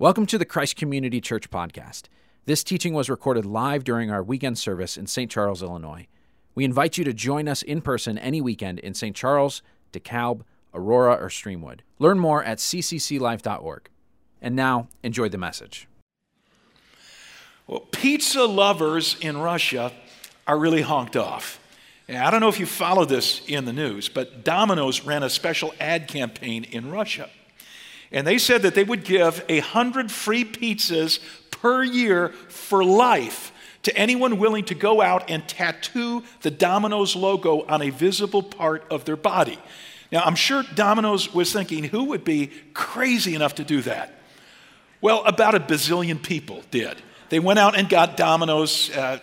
Welcome to the Christ Community Church podcast. This teaching was recorded live during our weekend service in St. Charles, Illinois. We invite you to join us in person any weekend in St. Charles, DeKalb, Aurora, or Streamwood. Learn more at ccclife.org. And now, enjoy the message. Well, pizza lovers in Russia are really honked off. I don't know if you followed this in the news, but Domino's ran a special ad campaign in Russia. And they said that they would give a hundred free pizzas per year for life to anyone willing to go out and tattoo the Domino's logo on a visible part of their body. Now, I'm sure Domino's was thinking, who would be crazy enough to do that? Well, about a bazillion people did. They went out and got Domino's uh,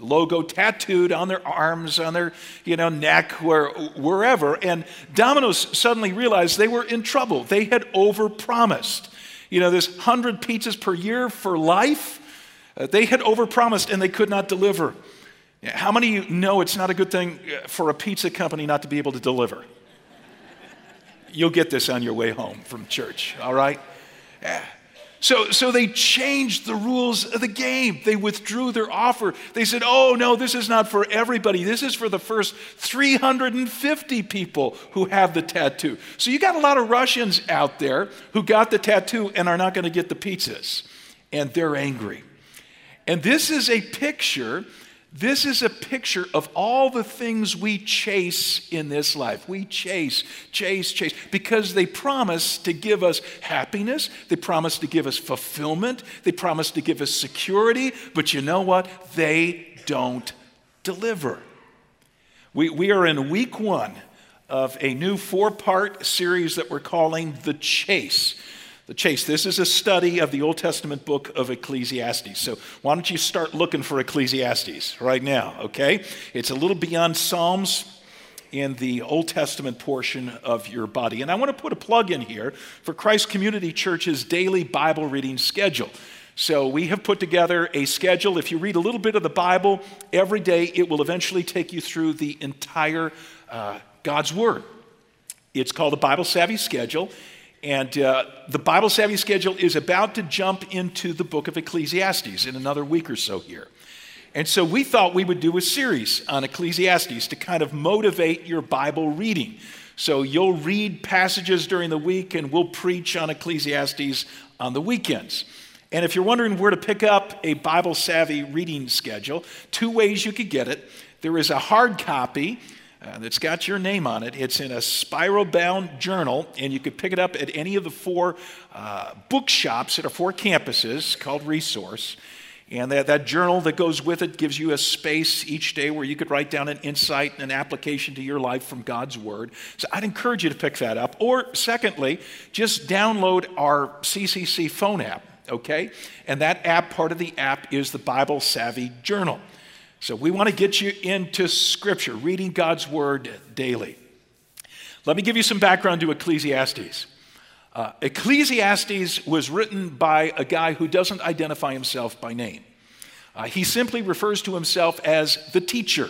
logo tattooed on their arms, on their you know, neck, where, wherever. And Domino's suddenly realized they were in trouble. They had overpromised. You know, this 100 pizzas per year for life, uh, they had overpromised and they could not deliver. How many of you know it's not a good thing uh, for a pizza company not to be able to deliver? You'll get this on your way home from church, all right? Yeah. So, so they changed the rules of the game. They withdrew their offer. They said, oh, no, this is not for everybody. This is for the first 350 people who have the tattoo. So you got a lot of Russians out there who got the tattoo and are not going to get the pizzas. And they're angry. And this is a picture this is a picture of all the things we chase in this life. We chase, chase, chase, because they promise to give us happiness, they promise to give us fulfillment, they promise to give us security, but you know what? They don't deliver. We, we are in week one of a new four part series that we're calling The Chase the chase. This is a study of the Old Testament book of Ecclesiastes. So why don't you start looking for Ecclesiastes right now, okay? It's a little beyond Psalms in the Old Testament portion of your body. And I want to put a plug in here for Christ Community Church's daily Bible reading schedule. So we have put together a schedule. If you read a little bit of the Bible every day, it will eventually take you through the entire uh, God's Word. It's called the Bible Savvy Schedule. And uh, the Bible Savvy schedule is about to jump into the book of Ecclesiastes in another week or so here. And so we thought we would do a series on Ecclesiastes to kind of motivate your Bible reading. So you'll read passages during the week and we'll preach on Ecclesiastes on the weekends. And if you're wondering where to pick up a Bible savvy reading schedule, two ways you could get it. There is a hard copy uh, that's got your name on it. It's in a spiral bound journal, and you could pick it up at any of the four uh, bookshops at our four campuses called Resource. And that, that journal that goes with it gives you a space each day where you could write down an insight and an application to your life from God's Word. So I'd encourage you to pick that up. Or, secondly, just download our CCC phone app, okay? And that app, part of the app, is the Bible Savvy Journal. So we want to get you into Scripture, reading God's Word daily. Let me give you some background to Ecclesiastes. Uh, Ecclesiastes was written by a guy who doesn't identify himself by name. Uh, he simply refers to himself as the teacher.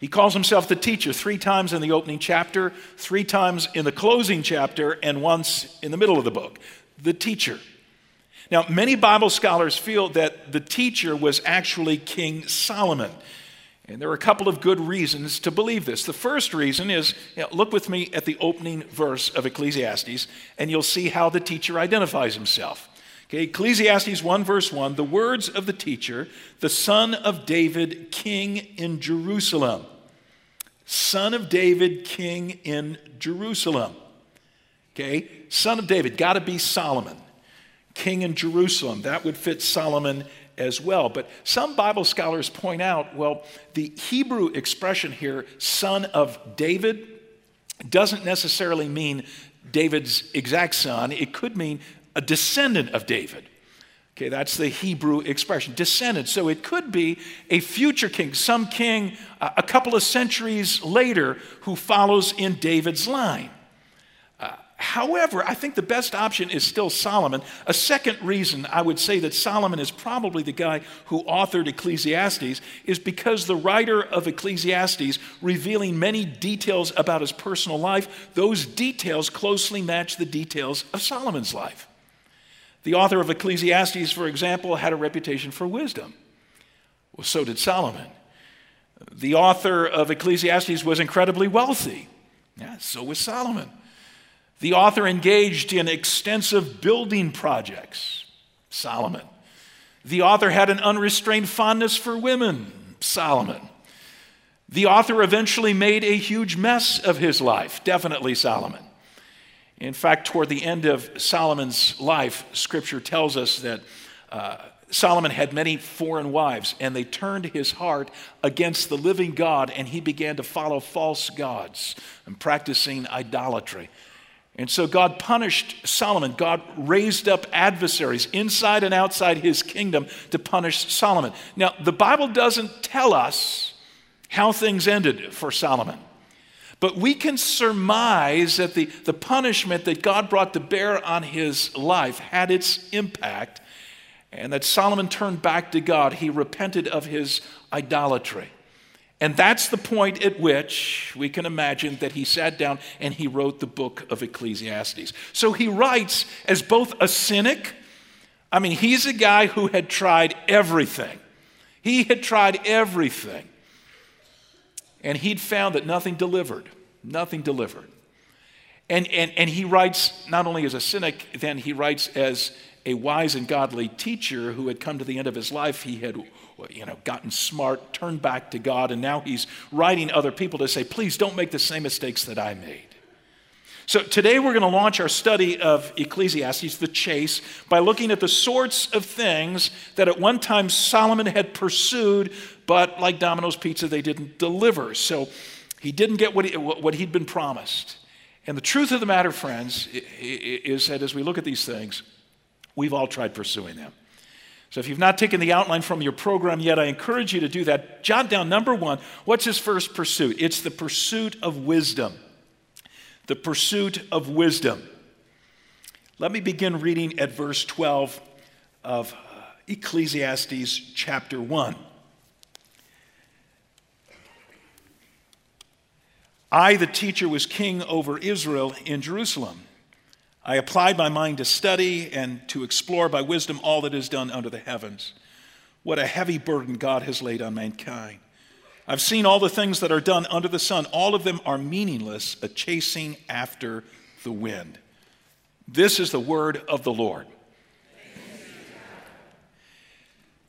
He calls himself the teacher three times in the opening chapter, three times in the closing chapter, and once in the middle of the book. The teacher. Now, many Bible scholars feel that the teacher was actually King Solomon. And there are a couple of good reasons to believe this. The first reason is you know, look with me at the opening verse of Ecclesiastes, and you'll see how the teacher identifies himself. Okay, Ecclesiastes 1, verse 1 the words of the teacher, the son of David, king in Jerusalem. Son of David, king in Jerusalem. Okay, son of David, got to be Solomon king in Jerusalem. That would fit Solomon as well. But some Bible scholars point out well, the Hebrew expression here, son of David, doesn't necessarily mean David's exact son, it could mean a descendant of David. Okay, that's the Hebrew expression, descendant. So it could be a future king, some king a couple of centuries later who follows in David's line. However, I think the best option is still Solomon. A second reason I would say that Solomon is probably the guy who authored Ecclesiastes is because the writer of Ecclesiastes, revealing many details about his personal life, those details closely match the details of Solomon's life. The author of Ecclesiastes, for example, had a reputation for wisdom. Well, so did Solomon. The author of Ecclesiastes was incredibly wealthy. Yeah, so was Solomon. The author engaged in extensive building projects. Solomon. The author had an unrestrained fondness for women. Solomon. The author eventually made a huge mess of his life. Definitely Solomon. In fact, toward the end of Solomon's life, scripture tells us that uh, Solomon had many foreign wives, and they turned his heart against the living God, and he began to follow false gods and practicing idolatry. And so God punished Solomon. God raised up adversaries inside and outside his kingdom to punish Solomon. Now, the Bible doesn't tell us how things ended for Solomon. But we can surmise that the, the punishment that God brought to bear on his life had its impact, and that Solomon turned back to God. He repented of his idolatry. And that's the point at which we can imagine that he sat down and he wrote the book of Ecclesiastes. So he writes as both a cynic, I mean, he's a guy who had tried everything. He had tried everything. And he'd found that nothing delivered. Nothing delivered. And, and, and he writes not only as a cynic, then he writes as a wise and godly teacher who had come to the end of his life. He had you know, gotten smart, turned back to God, and now he's writing other people to say, please don't make the same mistakes that I made. So today we're going to launch our study of Ecclesiastes, the chase, by looking at the sorts of things that at one time Solomon had pursued, but like Domino's Pizza, they didn't deliver. So he didn't get what, he, what he'd been promised. And the truth of the matter, friends, is that as we look at these things, we've all tried pursuing them. So if you've not taken the outline from your program yet, I encourage you to do that. Jot down number one what's his first pursuit? It's the pursuit of wisdom. The pursuit of wisdom. Let me begin reading at verse 12 of Ecclesiastes chapter 1. I, the teacher, was king over Israel in Jerusalem. I applied my mind to study and to explore by wisdom all that is done under the heavens. What a heavy burden God has laid on mankind. I've seen all the things that are done under the sun. All of them are meaningless, a chasing after the wind. This is the word of the Lord.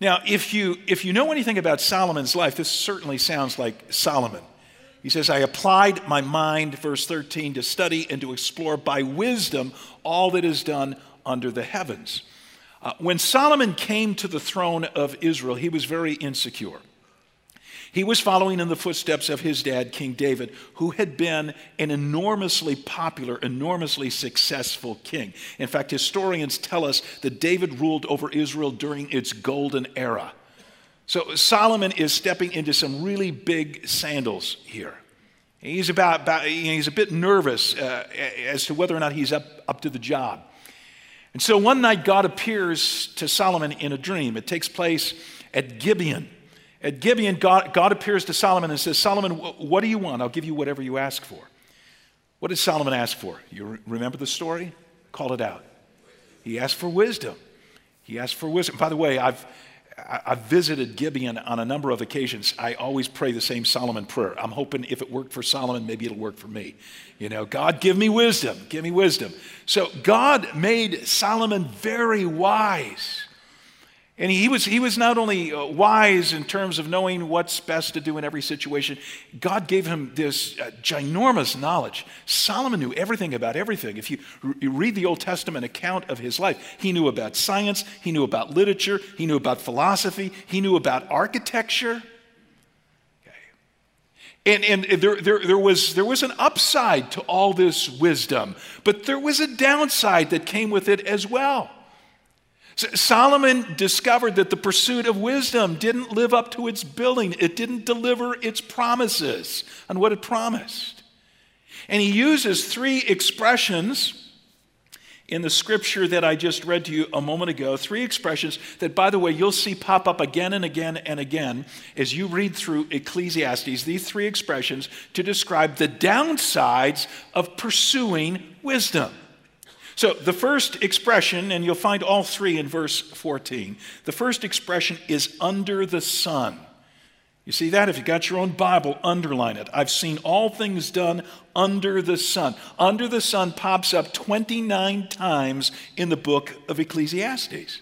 Now, if you, if you know anything about Solomon's life, this certainly sounds like Solomon. He says, I applied my mind, verse 13, to study and to explore by wisdom all that is done under the heavens. Uh, when Solomon came to the throne of Israel, he was very insecure. He was following in the footsteps of his dad, King David, who had been an enormously popular, enormously successful king. In fact, historians tell us that David ruled over Israel during its golden era. So Solomon is stepping into some really big sandals here. He's, about, about he's a bit nervous uh, as to whether or not he's up, up to the job. And so one night, God appears to Solomon in a dream. It takes place at Gibeon. At Gibeon, God, God appears to Solomon and says, Solomon, what do you want? I'll give you whatever you ask for. What did Solomon ask for? You remember the story? Call it out. He asked for wisdom. He asked for wisdom. By the way, I've, I've visited Gibeon on a number of occasions. I always pray the same Solomon prayer. I'm hoping if it worked for Solomon, maybe it'll work for me. You know, God, give me wisdom. Give me wisdom. So God made Solomon very wise. And he was, he was not only uh, wise in terms of knowing what's best to do in every situation, God gave him this uh, ginormous knowledge. Solomon knew everything about everything. If you, you read the Old Testament account of his life, he knew about science, he knew about literature, he knew about philosophy, he knew about architecture. And, and there, there, there, was, there was an upside to all this wisdom, but there was a downside that came with it as well. Solomon discovered that the pursuit of wisdom didn't live up to its billing, it didn't deliver its promises on what it promised. And he uses three expressions in the scripture that I just read to you a moment ago, three expressions that, by the way, you'll see pop up again and again and again as you read through Ecclesiastes, these three expressions to describe the downsides of pursuing wisdom. So, the first expression, and you'll find all three in verse 14, the first expression is under the sun. You see that? If you got your own Bible, underline it. I've seen all things done under the sun. Under the sun pops up 29 times in the book of Ecclesiastes.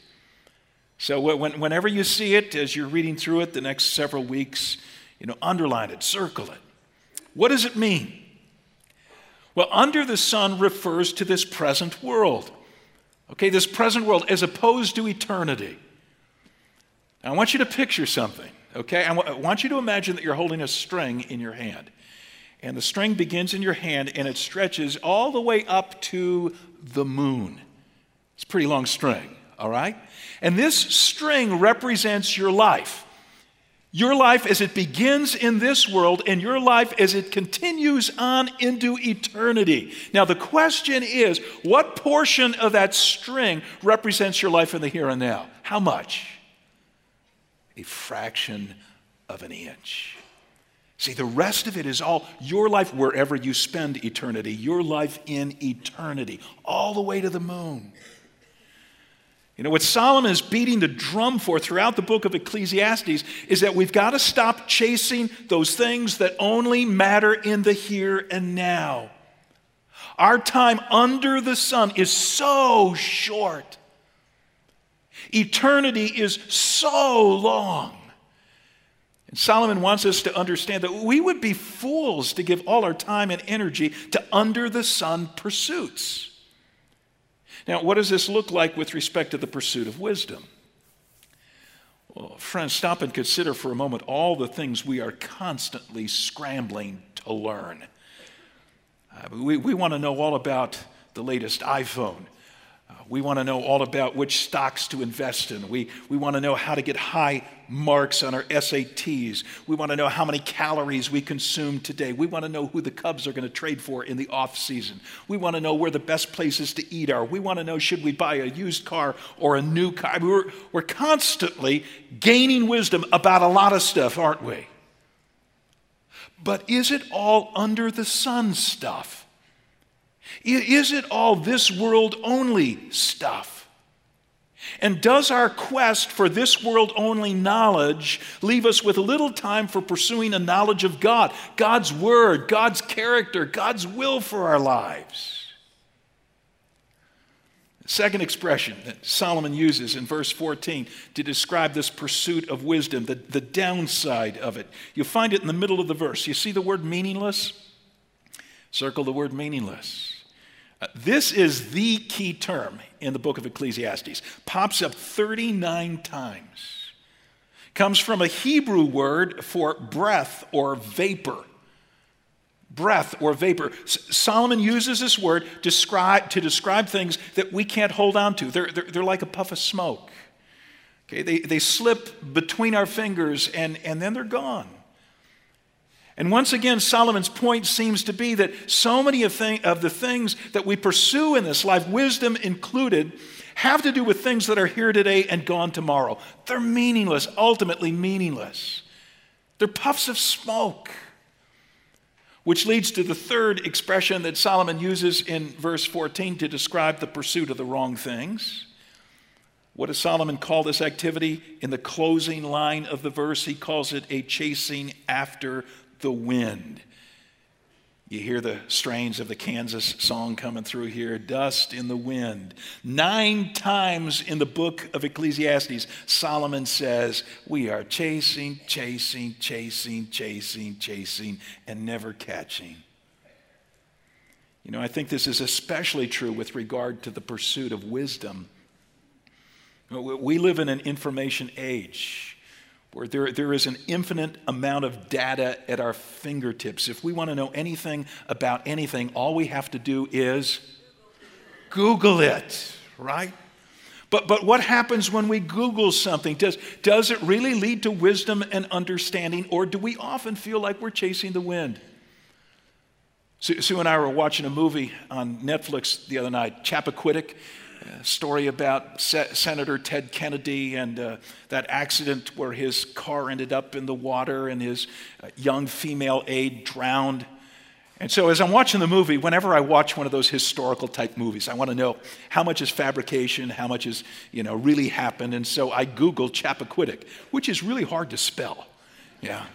So whenever you see it, as you're reading through it the next several weeks, you know, underline it, circle it. What does it mean? Well, under the sun refers to this present world. Okay, this present world as opposed to eternity. Now, I want you to picture something. Okay? I want you to imagine that you're holding a string in your hand. And the string begins in your hand and it stretches all the way up to the moon. It's a pretty long string, all right? And this string represents your life. Your life as it begins in this world and your life as it continues on into eternity. Now, the question is what portion of that string represents your life in the here and now? How much? a fraction of an inch. See, the rest of it is all your life wherever you spend eternity, your life in eternity, all the way to the moon. You know, what Solomon is beating the drum for throughout the book of Ecclesiastes is that we've got to stop chasing those things that only matter in the here and now. Our time under the sun is so short. Eternity is so long. And Solomon wants us to understand that we would be fools to give all our time and energy to under the sun pursuits. Now, what does this look like with respect to the pursuit of wisdom? Well, friends, stop and consider for a moment all the things we are constantly scrambling to learn. Uh, we we want to know all about the latest iPhone. We want to know all about which stocks to invest in. We, we want to know how to get high marks on our SATs. We want to know how many calories we consume today. We want to know who the Cubs are going to trade for in the off season. We want to know where the best places to eat are. We want to know should we buy a used car or a new car. We're, we're constantly gaining wisdom about a lot of stuff, aren't we? But is it all under the sun stuff? Is it all this world only stuff? And does our quest for this world only knowledge leave us with little time for pursuing a knowledge of God, God's Word, God's character, God's will for our lives? Second expression that Solomon uses in verse 14 to describe this pursuit of wisdom, the, the downside of it. You find it in the middle of the verse. You see the word meaningless? Circle the word meaningless. This is the key term in the book of Ecclesiastes. Pops up 39 times. Comes from a Hebrew word for breath or vapor. Breath or vapor. Solomon uses this word describe, to describe things that we can't hold on to. They're, they're, they're like a puff of smoke. Okay, they, they slip between our fingers and, and then they're gone. And once again, Solomon's point seems to be that so many of, thing, of, the things that we pursue in this life, wisdom included, have to do with things that are here today and gone tomorrow. They're meaningless, ultimately meaningless. They're puffs of smoke. Which leads to the third expression that Solomon uses in verse 14 to describe the pursuit of the wrong things. What does Solomon call this activity? In the closing line of the verse, he calls it a chasing after the wind. You hear the strains of the Kansas song coming through here dust in the wind. Nine times in the book of Ecclesiastes, Solomon says, We are chasing, chasing, chasing, chasing, chasing, and never catching. You know, I think this is especially true with regard to the pursuit of wisdom. We live in an information age where there, there is an infinite amount of data at our fingertips. If we want to know anything about anything, all we have to do is Google it, right? But, but what happens when we Google something? Does, does it really lead to wisdom and understanding, or do we often feel like we're chasing the wind? Sue, Sue and I were watching a movie on Netflix the other night, Chappaquiddick story about Se- Senator Ted Kennedy and uh, that accident where his car ended up in the water and his uh, young female aide drowned. And so, as I'm watching the movie, whenever I watch one of those historical type movies, I want to know how much is fabrication, how much is, you know, really happened. And so I Google Chappaquiddick, which is really hard to spell. Yeah.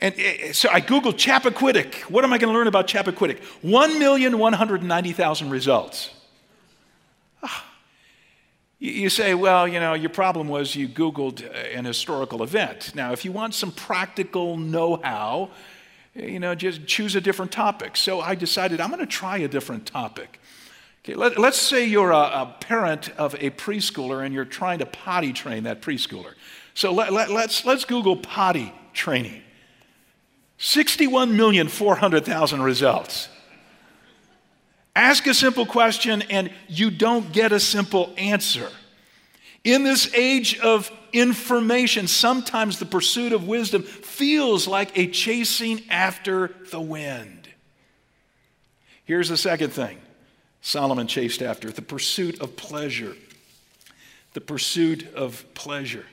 And eh, eh, so I Googled Chappaquiddick. What am I going to learn about Chappaquiddick? 1,190,000 results. You say, well, you know, your problem was you Googled an historical event. Now, if you want some practical know how, you know, just choose a different topic. So I decided I'm going to try a different topic. Okay, let, us say you're a, a, parent of a preschooler and you're trying to potty train that preschooler. So let, let, let's, let's Google potty training. 61,400,000 results. Ask a simple question and you don't get a simple answer. In this age of information, sometimes the pursuit of wisdom feels like a chasing after the wind. Here's the second thing Solomon chased after the pursuit of pleasure. The pursuit of pleasure.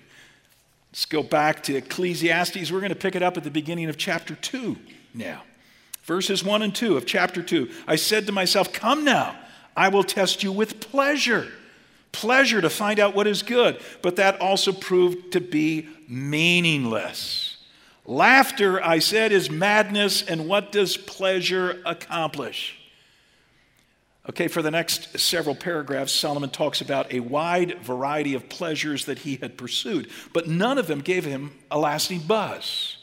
Let's go back to Ecclesiastes. We're going to pick it up at the beginning of chapter 2 now. Verses 1 and 2 of chapter 2. I said to myself, Come now, I will test you with pleasure. Pleasure to find out what is good. But that also proved to be meaningless. Laughter, I said, is madness, and what does pleasure accomplish? Okay, for the next several paragraphs, Solomon talks about a wide variety of pleasures that he had pursued, but none of them gave him a lasting buzz.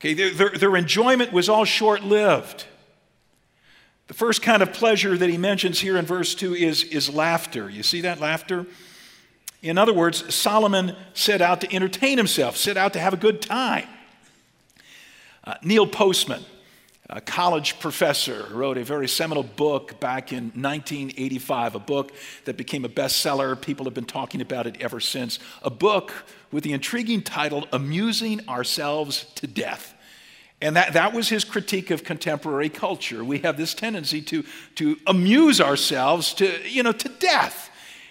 Okay, their, their, their enjoyment was all short lived. The first kind of pleasure that he mentions here in verse 2 is, is laughter. You see that laughter? In other words, Solomon set out to entertain himself, set out to have a good time. Uh, Neil Postman, a college professor, wrote a very seminal book back in 1985, a book that became a bestseller. People have been talking about it ever since. A book with the intriguing title, Amusing Ourselves to Death. And that, that was his critique of contemporary culture. We have this tendency to, to amuse ourselves to, you know, to death.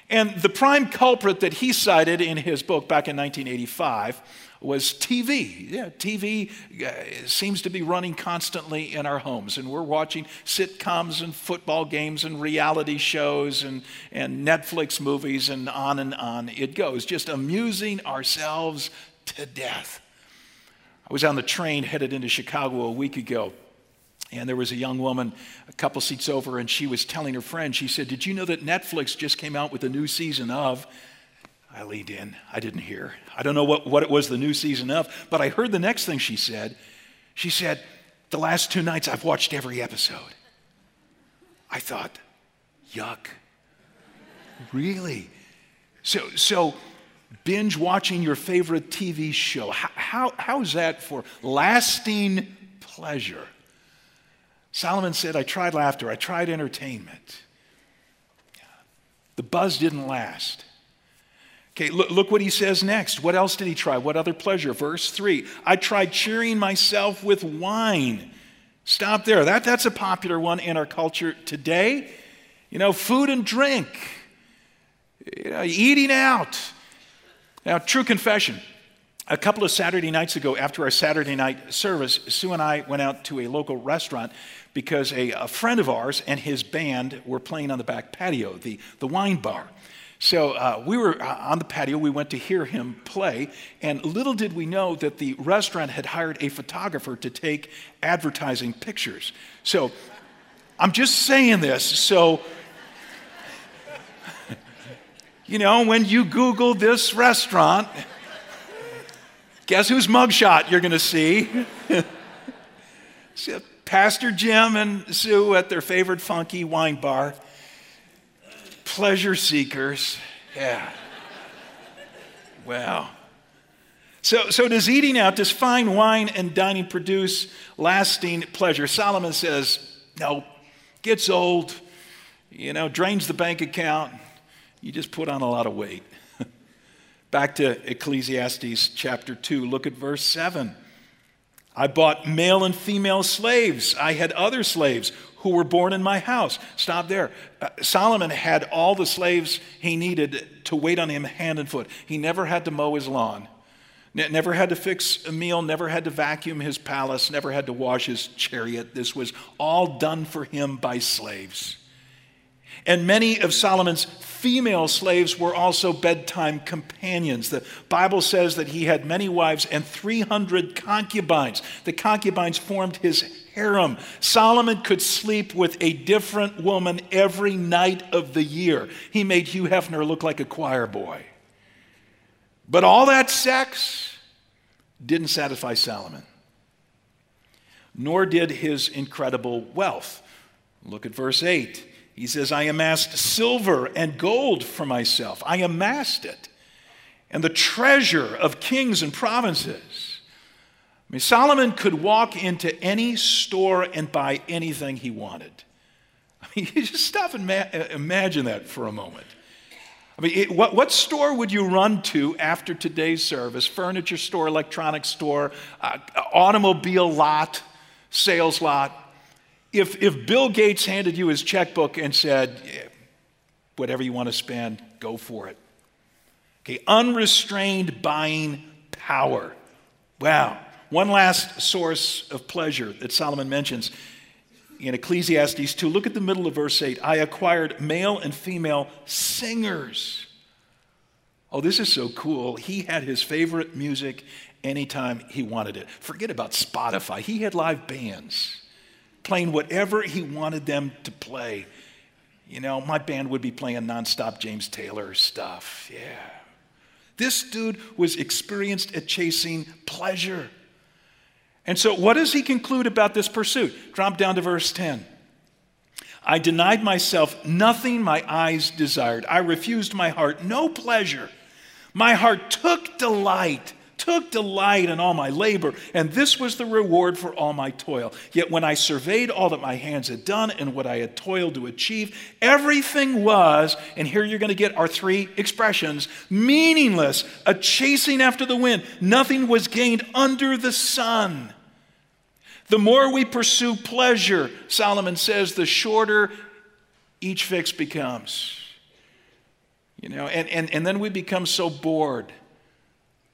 And the prime culprit that he cited in his book back in 1985 was TV. Yeah, TV uh, seems to be running constantly in our homes, and we're watching sitcoms and football games and reality shows and, and Netflix movies and on and on it goes, just amusing ourselves to death. I was on the train headed into Chicago a week ago. And there was a young woman a couple seats over, and she was telling her friend, she said, Did you know that Netflix just came out with a new season of? I leaned in. I didn't hear. I don't know what, what it was the new season of, but I heard the next thing she said. She said, The last two nights I've watched every episode. I thought, Yuck. really? So, so binge watching your favorite TV show, how, how, how is that for lasting pleasure? Solomon said, I tried laughter, I tried entertainment. The buzz didn't last. Okay, look, look what he says next. What else did he try? What other pleasure? Verse 3 I tried cheering myself with wine. Stop there. That, that's a popular one in our culture today. You know, food and drink, you know, eating out. Now, true confession. A couple of Saturday nights ago, after our Saturday night service, Sue and I went out to a local restaurant because a, a friend of ours and his band were playing on the back patio, the, the wine bar. So uh, we were uh, on the patio, we went to hear him play, and little did we know that the restaurant had hired a photographer to take advertising pictures. So I'm just saying this so, you know, when you Google this restaurant, guess whose mugshot you're going to see? Pastor Jim and Sue at their favorite funky wine bar pleasure seekers. Yeah. Wow. So, so does eating out, does fine wine and dining produce lasting pleasure? Solomon says, no, gets old, you know, drains the bank account. You just put on a lot of weight. Back to Ecclesiastes chapter 2, look at verse 7. I bought male and female slaves. I had other slaves who were born in my house. Stop there. Uh, Solomon had all the slaves he needed to wait on him hand and foot. He never had to mow his lawn. Never had to fix a meal, never had to vacuum his palace, never had to wash his chariot. This was all done for him by slaves. And many of Solomon's female slaves were also bedtime companions. The Bible says that he had many wives and 300 concubines. The concubines formed his harem. Solomon could sleep with a different woman every night of the year. He made Hugh Hefner look like a choir boy. But all that sex didn't satisfy Solomon, nor did his incredible wealth. Look at verse 8. He says, I amassed silver and gold for myself. I amassed it. And the treasure of kings and provinces. I mean, Solomon could walk into any store and buy anything he wanted. I mean, you just stop and ma- imagine that for a moment. I mean, it, what, what store would you run to after today's service? Furniture store, electronics store, uh, automobile lot, sales lot if, if Bill Gates handed you his checkbook and said, whatever you want to spend, go for it. Okay, unrestrained buying power. Wow. One last source of pleasure that Solomon mentions in Ecclesiastes 2. Look at the middle of verse 8. I acquired male and female singers. Oh, this is so cool. He had his favorite music anytime he wanted it. Forget about Spotify, he had live bands playing whatever he wanted them to play. You know, my band would be playing nonstop James Taylor stuff. Yeah. This dude was experienced at chasing pleasure. And so, what does he conclude about this pursuit? Drop down to verse 10. I denied myself nothing my eyes desired. I refused my heart no pleasure. My heart took delight took delight in all my labor, and this was the reward for all my toil. Yet when I surveyed all that my hands had done and what I had toiled to achieve, everything was, and here you're going to get our three expressions meaningless, a chasing after the wind. Nothing was gained under the sun. The more we pursue pleasure, Solomon says, the shorter each fix becomes. You know, and, and, and then we become so bored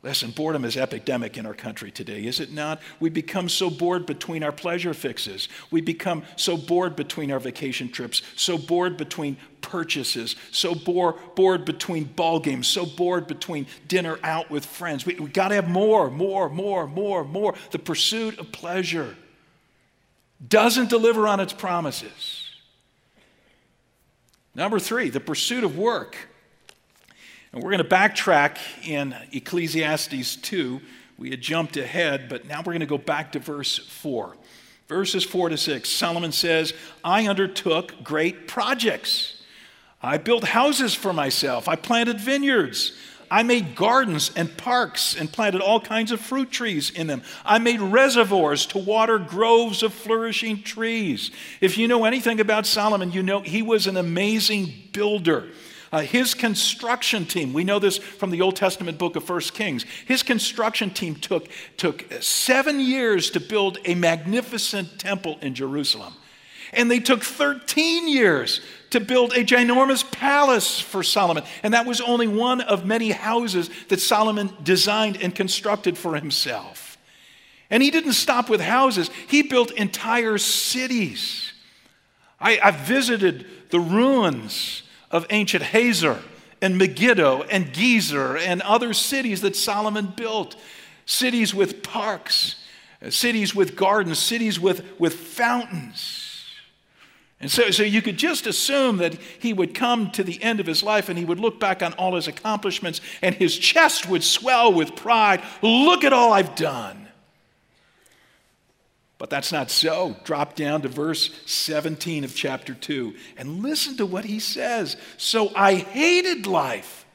Listen, boredom is epidemic in our country today, is it not? We become so bored between our pleasure fixes. We become so bored between our vacation trips, so bored between purchases, so bore, bored between ball games, so bored between dinner out with friends. We, we got to have more, more, more, more, more. The pursuit of pleasure doesn't deliver on its promises. Number three, the pursuit of work and we're going to backtrack in Ecclesiastes 2. We had jumped ahead, but now we're going to go back to verse 4. Verses 4 to 6. Solomon says, I undertook great projects. I built houses for myself. I planted vineyards. I made gardens and parks and planted all kinds of fruit trees in them. I made reservoirs to water groves of flourishing trees. If you know anything about Solomon, you know he was an amazing builder. Uh, his construction team, we know this from the Old Testament book of First Kings, his construction team took, took seven years to build a magnificent temple in Jerusalem. And they took 13 years to build a ginormous palace for Solomon. And that was only one of many houses that Solomon designed and constructed for himself. And he didn't stop with houses, he built entire cities. I, I visited the ruins of ancient Hazor and Megiddo and Gezer and other cities that Solomon built. Cities with parks, cities with gardens, cities with, with fountains. And so, so you could just assume that he would come to the end of his life and he would look back on all his accomplishments and his chest would swell with pride. Look at all I've done. But that's not so. Drop down to verse 17 of chapter 2 and listen to what he says. So I hated life.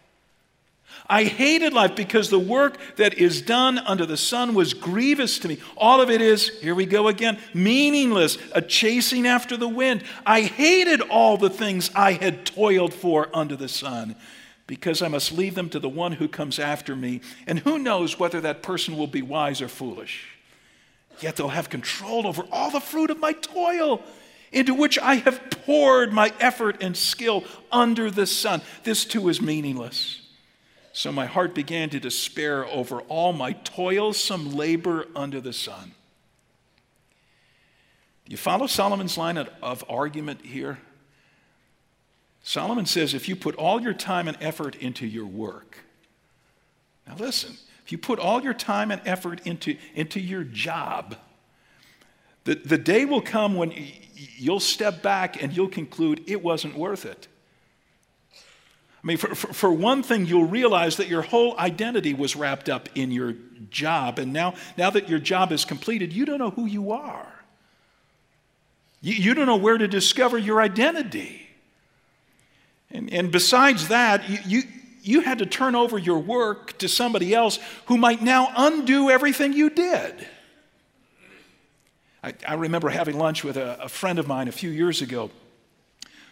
I hated life because the work that is done under the sun was grievous to me. All of it is, here we go again, meaningless, a chasing after the wind. I hated all the things I had toiled for under the sun because I must leave them to the one who comes after me. And who knows whether that person will be wise or foolish. Yet they'll have control over all the fruit of my toil, into which I have poured my effort and skill under the sun. This too is meaningless. So my heart began to despair over all my toilsome labor under the sun. You follow Solomon's line of argument here? Solomon says if you put all your time and effort into your work, now listen, you put all your time and effort into, into your job, the, the day will come when you'll step back and you'll conclude it wasn't worth it. I mean, for, for, for, one thing, you'll realize that your whole identity was wrapped up in your job. And now, now that your job is completed, you don't know who you are. You, you don't know where to discover your identity. And, and besides that, you, you had to turn over your work to somebody else who might now undo everything you did. I, I remember having lunch with a, a friend of mine a few years ago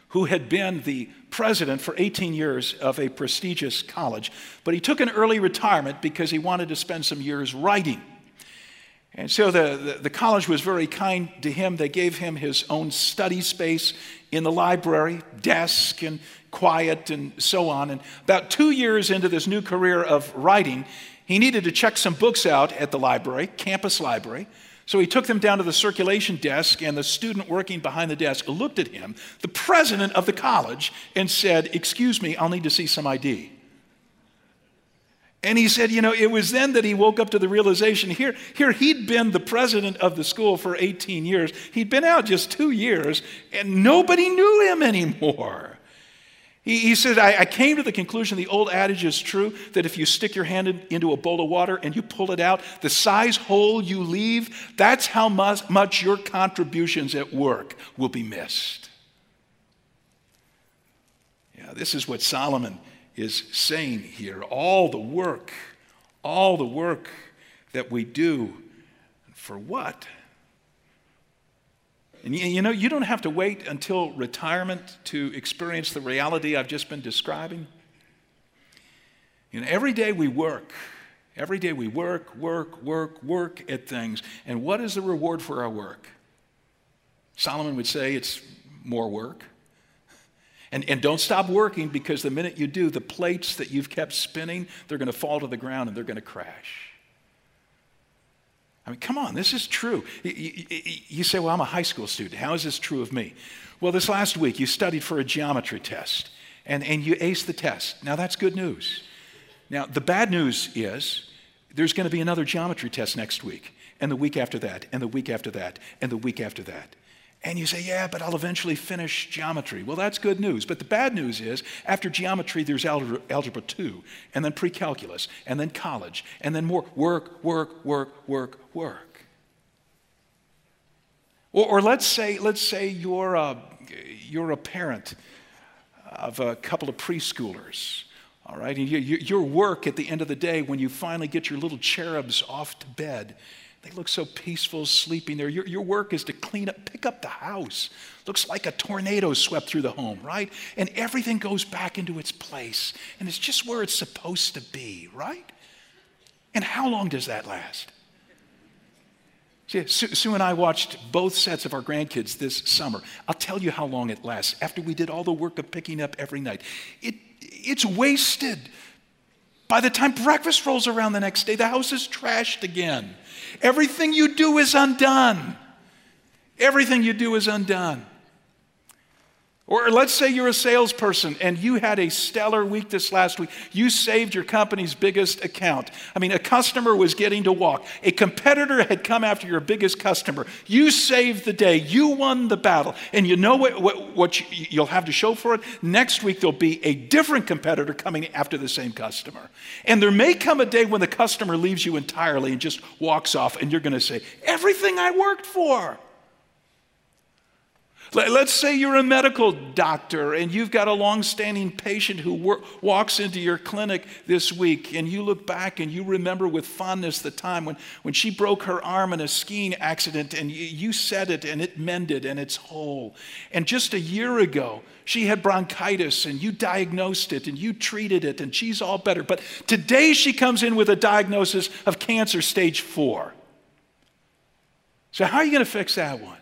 who had been the president for 18 years of a prestigious college, but he took an early retirement because he wanted to spend some years writing. And so the, the, the, college was very kind to him. They gave him his own study space in the library, desk and quiet and so on. And about two years into this new career of writing, he needed to check some books out at the library, campus library. So he took them down to the circulation desk, and the student working behind the desk looked at him, the president of the college, and said, Excuse me, I'll need to see some ID. And he said, you know, it was then that he woke up to the realization here, here he'd been the president of the school for 18 years. He'd been out just two years, and nobody knew him anymore. He, he said, I, I, came to the conclusion the old adage is true that if you stick your hand in, into a bowl of water and you pull it out, the size hole you leave, that's how much, much your contributions at work will be missed. Yeah, this is what Solomon is saying here. All the work, all the work that we do, for what? And you know, you don't have to wait until retirement to experience the reality I've just been describing. You know, every day we work. Every day we work, work, work, work at things. And what is the reward for our work? Solomon would say it's more work. And, and don't stop working because the minute you do, the plates that you've kept spinning, they're going to fall to the ground and they're going to crash. I mean, come on, this is true. You say, well, I'm a high school student. How is this true of me? Well, this last week you studied for a geometry test and, and you aced the test. Now, that's good news. Now, the bad news is there's going to be another geometry test next week, and the week after that, and the week after that, and the week after that. And you say, yeah, but I'll eventually finish geometry. Well, that's good news. But the bad news is, after geometry, there's algebra, algebra 2, and then pre calculus, and then college, and then more work, work, work, work, work. Or, or let's, say, let's say you're a, you're a parent of a couple of preschoolers. All right, and you, you, your work at the end of the day, when you finally get your little cherubs off to bed, they look so peaceful sleeping there. Your, your work is to clean up, pick up the house. Looks like a tornado swept through the home, right? And everything goes back into its place. And it's just where it's supposed to be, right? And how long does that last? See, Sue, Sue and I watched both sets of our grandkids this summer. I'll tell you how long it lasts after we did all the work of picking up every night. It, it's wasted. By the time breakfast rolls around the next day, the house is trashed again. Everything you do is undone. Everything you do is undone. Or let's say you're a salesperson and you had a stellar week this last week. You saved your company's biggest account. I mean, a customer was getting to walk. A competitor had come after your biggest customer. You saved the day. You won the battle. And you know what, what, what you'll have to show for it? Next week, there'll be a different competitor coming after the same customer. And there may come a day when the customer leaves you entirely and just walks off, and you're going to say, Everything I worked for. Let's say you're a medical doctor and you've got a long-standing patient who wor- walks into your clinic this week, and you look back and you remember with fondness the time when, when she broke her arm in a skiing accident, and you, you said it and it mended and it's whole. And just a year ago, she had bronchitis and you diagnosed it and you treated it, and she's all better. But today she comes in with a diagnosis of cancer stage four. So, how are you going to fix that one?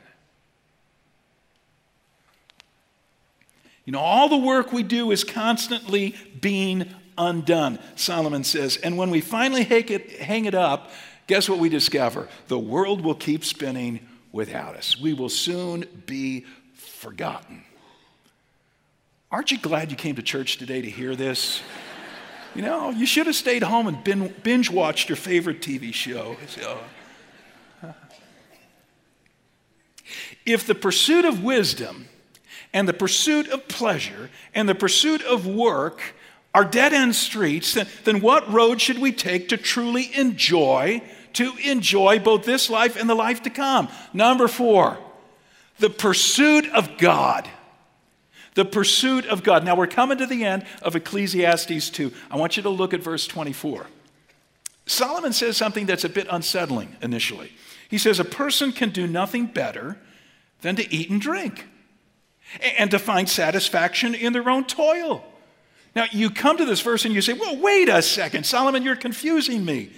You know, all the work we do is constantly being undone, Solomon says. And when we finally hang it, up, guess what we discover? The world will keep spinning without us. We will soon be forgotten. Aren't you glad you came to church today to hear this? You know, you should have stayed home and binge watched your favorite TV show. If the pursuit of wisdom and the pursuit of pleasure and the pursuit of work are dead end streets, then, what road should we take to truly enjoy, to enjoy both this life and the life to come? Number four, the pursuit of God. The pursuit of God. Now we're coming to the end of Ecclesiastes 2. I want you to look at verse 24. Solomon says something that's a bit unsettling initially. He says, A person can do nothing better than to eat and drink and to find satisfaction in their own toil. Now, you come to this verse and you say, Well, wait a second, Solomon, you're confusing me.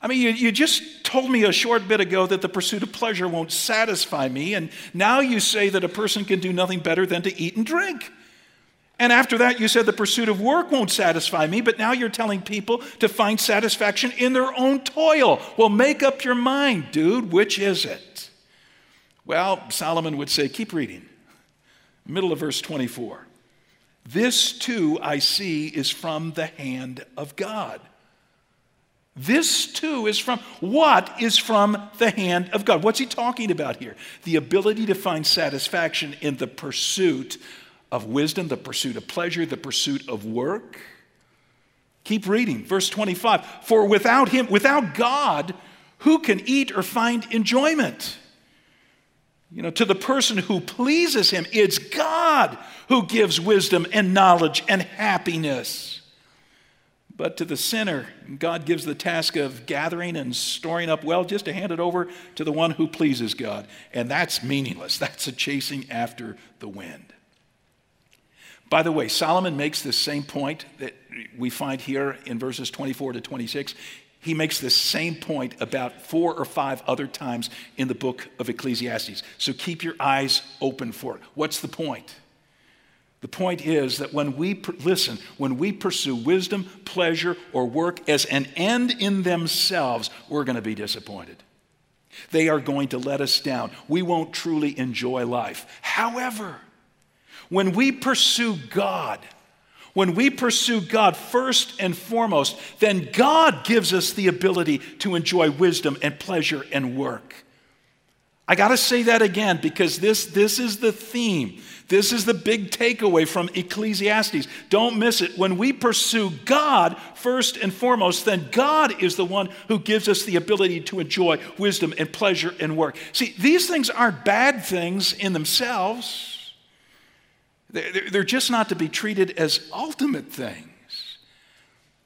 I mean, you, you just told me a short bit ago that the pursuit of pleasure won't satisfy me, and now you say that a person can do nothing better than to eat and drink. And after that, you said the pursuit of work won't satisfy me, but now you're telling people to find satisfaction in their own toil. Well, make up your mind, dude. Which is it? Well, Solomon would say, keep reading. Middle of verse 24. This too I see is from the hand of God. This too is from what is from the hand of God. What's he talking about here? The ability to find satisfaction in the pursuit of wisdom, the pursuit of pleasure, the pursuit of work. Keep reading, verse 25. For without him, without God, who can eat or find enjoyment? You know, to the person who pleases him, it's God who gives wisdom and knowledge and happiness. But to the sinner, God gives the task of gathering and storing up well just to hand it over to the one who pleases God. And that's meaningless. That's a chasing after the wind. By the way, Solomon makes this same point that we find here in verses 24 to 26 he makes the same point about four or five other times in the book of Ecclesiastes. So keep your eyes open for it. What's the point? The point is that when we, listen, when we pursue wisdom, pleasure, or work as an end in themselves, we're going to be disappointed. They are going to let us down. We won't truly enjoy life. However, when we pursue God, when we pursue God first and foremost, then God gives us the ability to enjoy wisdom and pleasure and work. I got to say that again because this, this is the theme. This is the big takeaway from Ecclesiastes. Don't miss it. When we pursue God first and foremost, then God is the one who gives us the ability to enjoy wisdom and pleasure and work. See, these things aren't bad things in themselves. They're just not to be treated as ultimate things.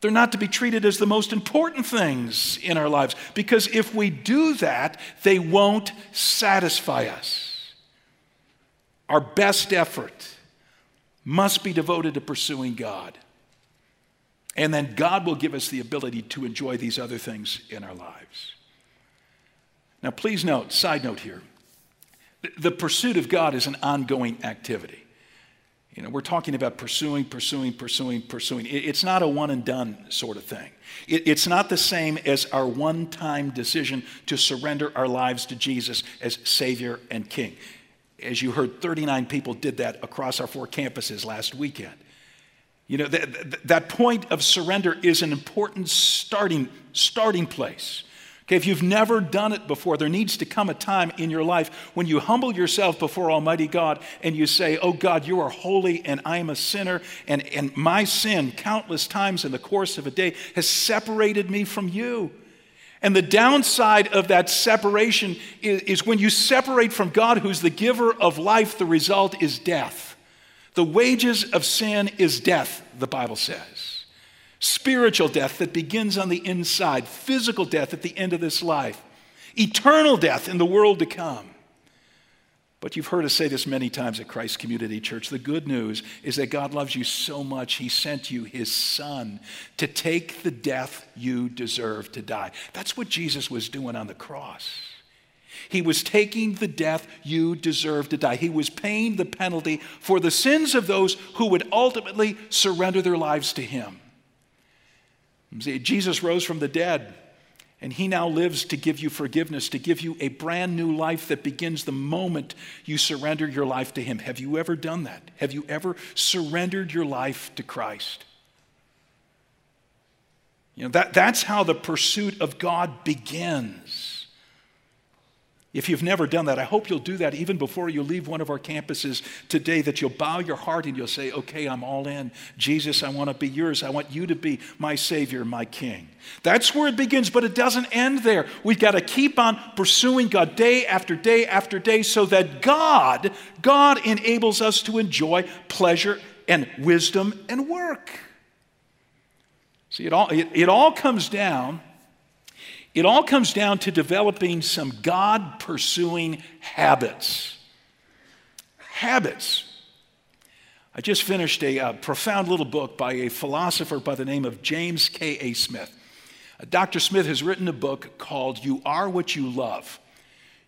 They're not to be treated as the most important things in our lives because if we do that, they won't satisfy us. Our best effort must be devoted to pursuing God. And then God will give us the ability to enjoy these other things in our lives. Now, please note, side note here, the pursuit of God is an ongoing activity. You know, we're talking about pursuing, pursuing, pursuing, pursuing. It's not a one and done sort of thing. It's not the same as our one time decision to surrender our lives to Jesus as Savior and King. As you heard, 39 people did that across our four campuses last weekend. You know, that, that point of surrender is an important starting, starting place. Okay, if you've never done it before, there needs to come a time in your life when you humble yourself before Almighty God and you say, Oh God, you are holy and I am a sinner, and, and my sin, countless times in the course of a day, has separated me from you. And the downside of that separation is, is when you separate from God, who's the giver of life, the result is death. The wages of sin is death, the Bible says spiritual death that begins on the inside, physical death at the end of this life, eternal death in the world to come. But you've heard us say this many times at Christ Community Church. The good news is that God loves you so much, He sent you His Son to take the death you deserve to die. That's what Jesus was doing on the cross. He was taking the death you deserve to die. He was paying the penalty for the sins of those who would ultimately surrender their lives to Him. See, Jesus rose from the dead, and he now lives to give you forgiveness, to give you a brand new life that begins the moment you surrender your life to him. Have you ever done that? Have you ever surrendered your life to Christ? You know, that, that's how the pursuit of God begins. If you've never done that, I hope you'll do that even before you leave one of our campuses today, that you'll bow your heart and you'll say, Okay, I'm all in. Jesus, I want to be yours. I want you to be my Savior, my King. That's where it begins, but it doesn't end there. We've got to keep on pursuing God day after day after day so that God, God enables us to enjoy pleasure and wisdom and work. See, it all, it, it all comes down it all comes down to developing some God pursuing habits. Habits. I just finished a, a, profound little book by a philosopher by the name of James K.A. Smith. Uh, Dr. Smith has written a book called You Are What You Love.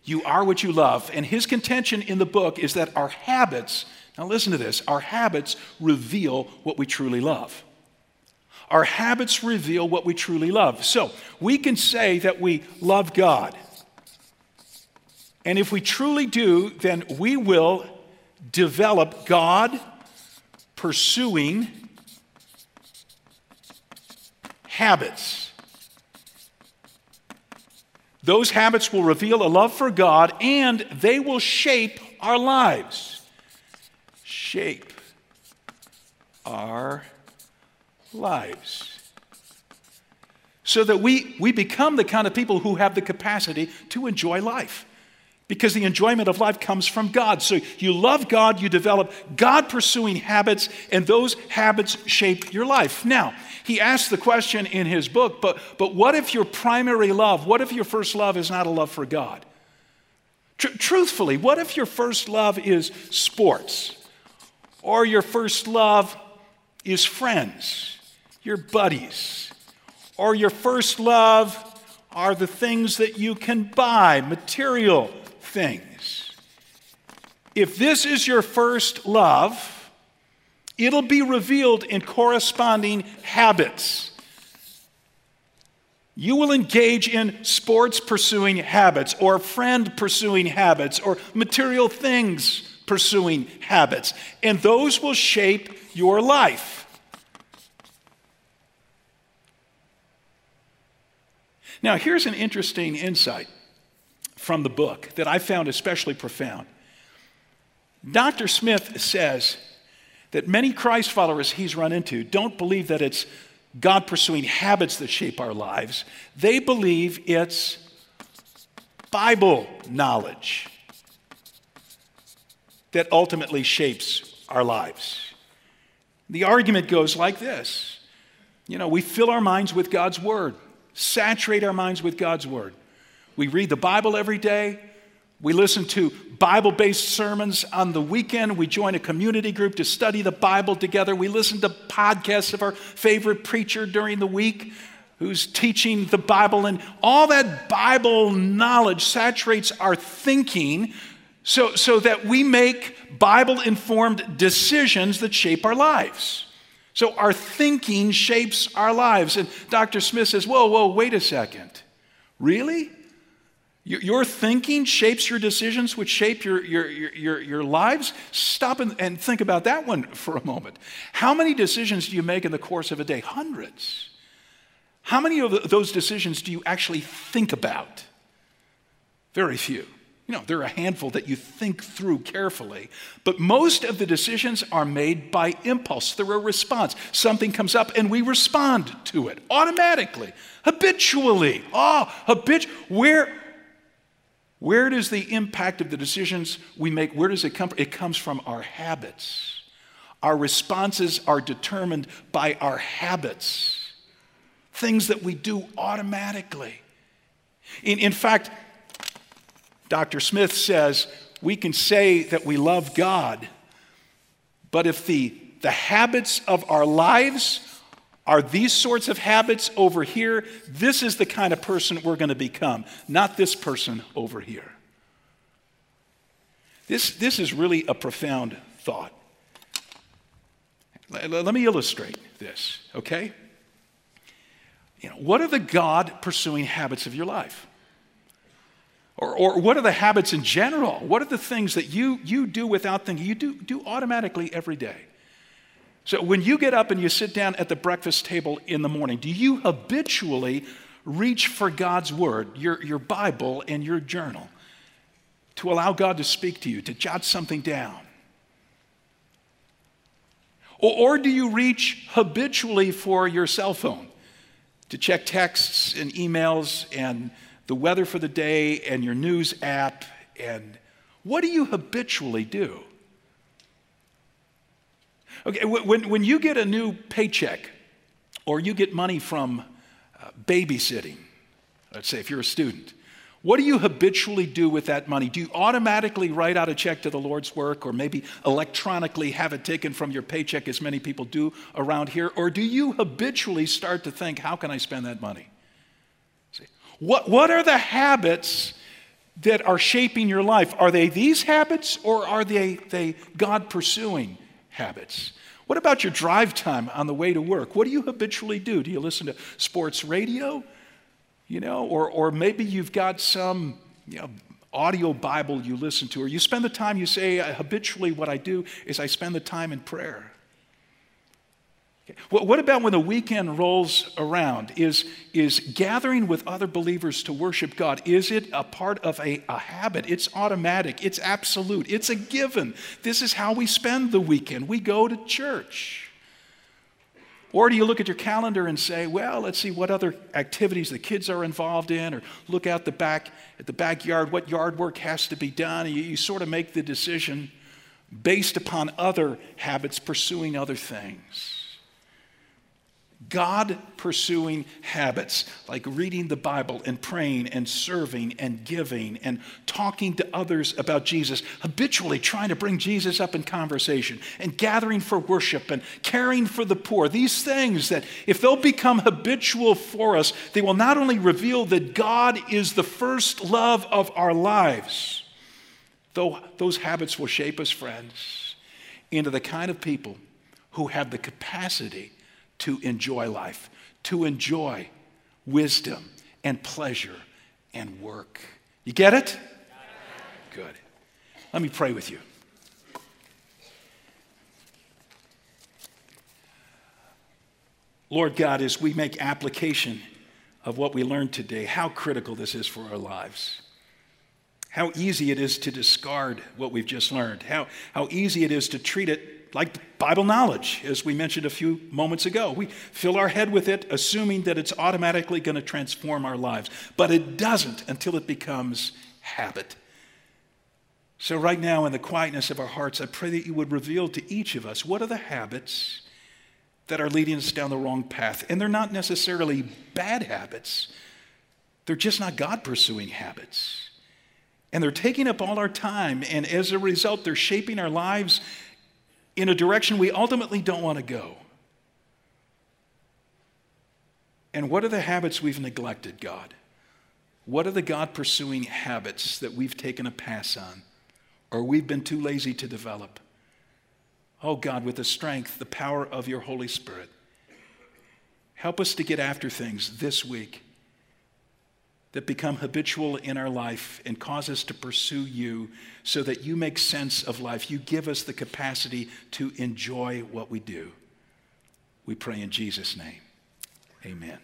You Are What You Love. And his contention in the book is that our habits, now listen to this, our habits reveal what we truly love. Our habits reveal what we truly love. So we can say that we love God. And if we truly do, then we will develop God pursuing habits. Those habits will reveal a love for God and they will shape our lives. Shape our lives. So that we, we become the kind of people who have the capacity to enjoy life. Because the enjoyment of life comes from God. So you love God, you develop God pursuing habits, and those habits shape your life. Now, he asks the question in his book, but, but what if your primary love, what if your first love is not a love for God? Tr- truthfully, what if your first love is sports? Or your first love is friends? Your buddies, or your first love are the things that you can buy, material things. If this is your first love, it'll be revealed in corresponding habits. You will engage in sports pursuing habits, or friend pursuing habits, or material things pursuing habits, and those will shape your life. Now, here's an interesting insight from the book that I found especially profound. Dr. Smith says that many Christ followers he's run into don't believe that it's God pursuing habits that shape our lives, they believe it's Bible knowledge that ultimately shapes our lives. The argument goes like this you know, we fill our minds with God's Word. Saturate our minds with God's Word. We read the Bible every day. We listen to Bible based sermons on the weekend. We join a community group to study the Bible together. We listen to podcasts of our favorite preacher during the week who's teaching the Bible. And all that Bible knowledge saturates our thinking so, so that we make Bible informed decisions that shape our lives. So our thinking shapes our lives. And Dr. Smith says, Whoa, whoa, wait a second. Really? Your thinking shapes your decisions, which shape your, your, your, your, lives? Stop and, and think about that one for a moment. How many decisions do you make in the course of a day? Hundreds. How many of those decisions do you actually think about? Very few. You know, there are a handful that you think through carefully, but most of the decisions are made by impulse. They're a response. Something comes up and we respond to it automatically, habitually. Oh, habit. Where, where does the impact of the decisions we make, where does it come from? It comes from our habits. Our responses are determined by our habits, things that we do automatically. In, in fact, Dr. Smith says we can say that we love God, but if the, the habits of our lives are these sorts of habits over here, this is the kind of person we're going to become, not this person over here. This, this is really a profound thought. Let me illustrate this, okay? You know, what are the God pursuing habits of your life? Or, or what are the habits in general? What are the things that you, you do without thinking? You do, do automatically every day. So when you get up and you sit down at the breakfast table in the morning, do you habitually reach for God's word, your, your Bible, and your journal to allow God to speak to you, to jot something down? Or, or do you reach habitually for your cell phone to check texts and emails and the weather for the day and your news app? And what do you habitually do? Okay, when, when you get a new paycheck or you get money from uh, babysitting, let's say if you're a student, what do you habitually do with that money? Do you automatically write out a check to the Lord's work or maybe electronically have it taken from your paycheck, as many people do around here? Or do you habitually start to think, how can I spend that money? What, what are the habits that are shaping your life? Are they these habits or are they, they God pursuing habits? What about your drive time on the way to work? What do you habitually do? Do you listen to sports radio? you know, or, or maybe you've got some you know, audio Bible you listen to, or you spend the time, you say, habitually, what I do is I spend the time in prayer. What about when the weekend rolls around? Is, is gathering with other believers to worship God, is it a part of a, a habit? It's automatic, it's absolute, it's a given. This is how we spend the weekend. We go to church. Or do you look at your calendar and say, well, let's see what other activities the kids are involved in, or look out the back at the backyard, what yard work has to be done. And you, you sort of make the decision based upon other habits, pursuing other things. God pursuing habits like reading the Bible and praying and serving and giving and talking to others about Jesus, habitually trying to bring Jesus up in conversation and gathering for worship and caring for the poor. These things that, if they'll become habitual for us, they will not only reveal that God is the first love of our lives, though those habits will shape us, friends, into the kind of people who have the capacity to enjoy life, to enjoy wisdom and pleasure and work. You get it? Good. Let me pray with you. Lord God, as we make application of what we learned today, how critical this is for our lives. How easy it is to discard what we've just learned. How, how easy it is to treat it like Bible knowledge, as we mentioned a few moments ago. We fill our head with it, assuming that it's automatically going to transform our lives. But it doesn't until it becomes habit. So, right now, in the quietness of our hearts, I pray that you would reveal to each of us what are the habits that are leading us down the wrong path. And they're not necessarily bad habits, they're just not God pursuing habits. And they're taking up all our time. And as a result, they're shaping our lives in a direction we ultimately don't want to go. And what are the habits we've neglected, God? What are the God pursuing habits that we've taken a pass on or we've been too lazy to develop? Oh God, with the strength, the power of your Holy Spirit, help us to get after things this week that become habitual in our life and cause us to pursue you so that you make sense of life. You give us the capacity to enjoy what we do. We pray in Jesus' name. Amen.